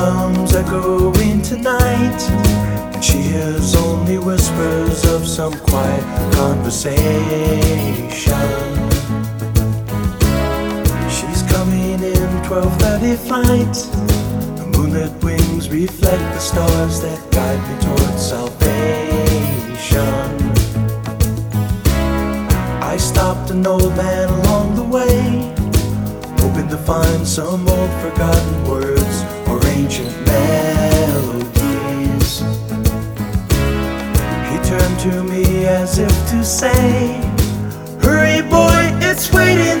drums echoing tonight, and she hears only whispers of some quiet conversation. She's coming in 12:30 flight. The moonlit wings reflect the stars that guide me towards salvation. I stopped an old man along the way, hoping to find some old forgotten words or ancient melodies. He turned to me as if to say, Hurry, boy, it's waiting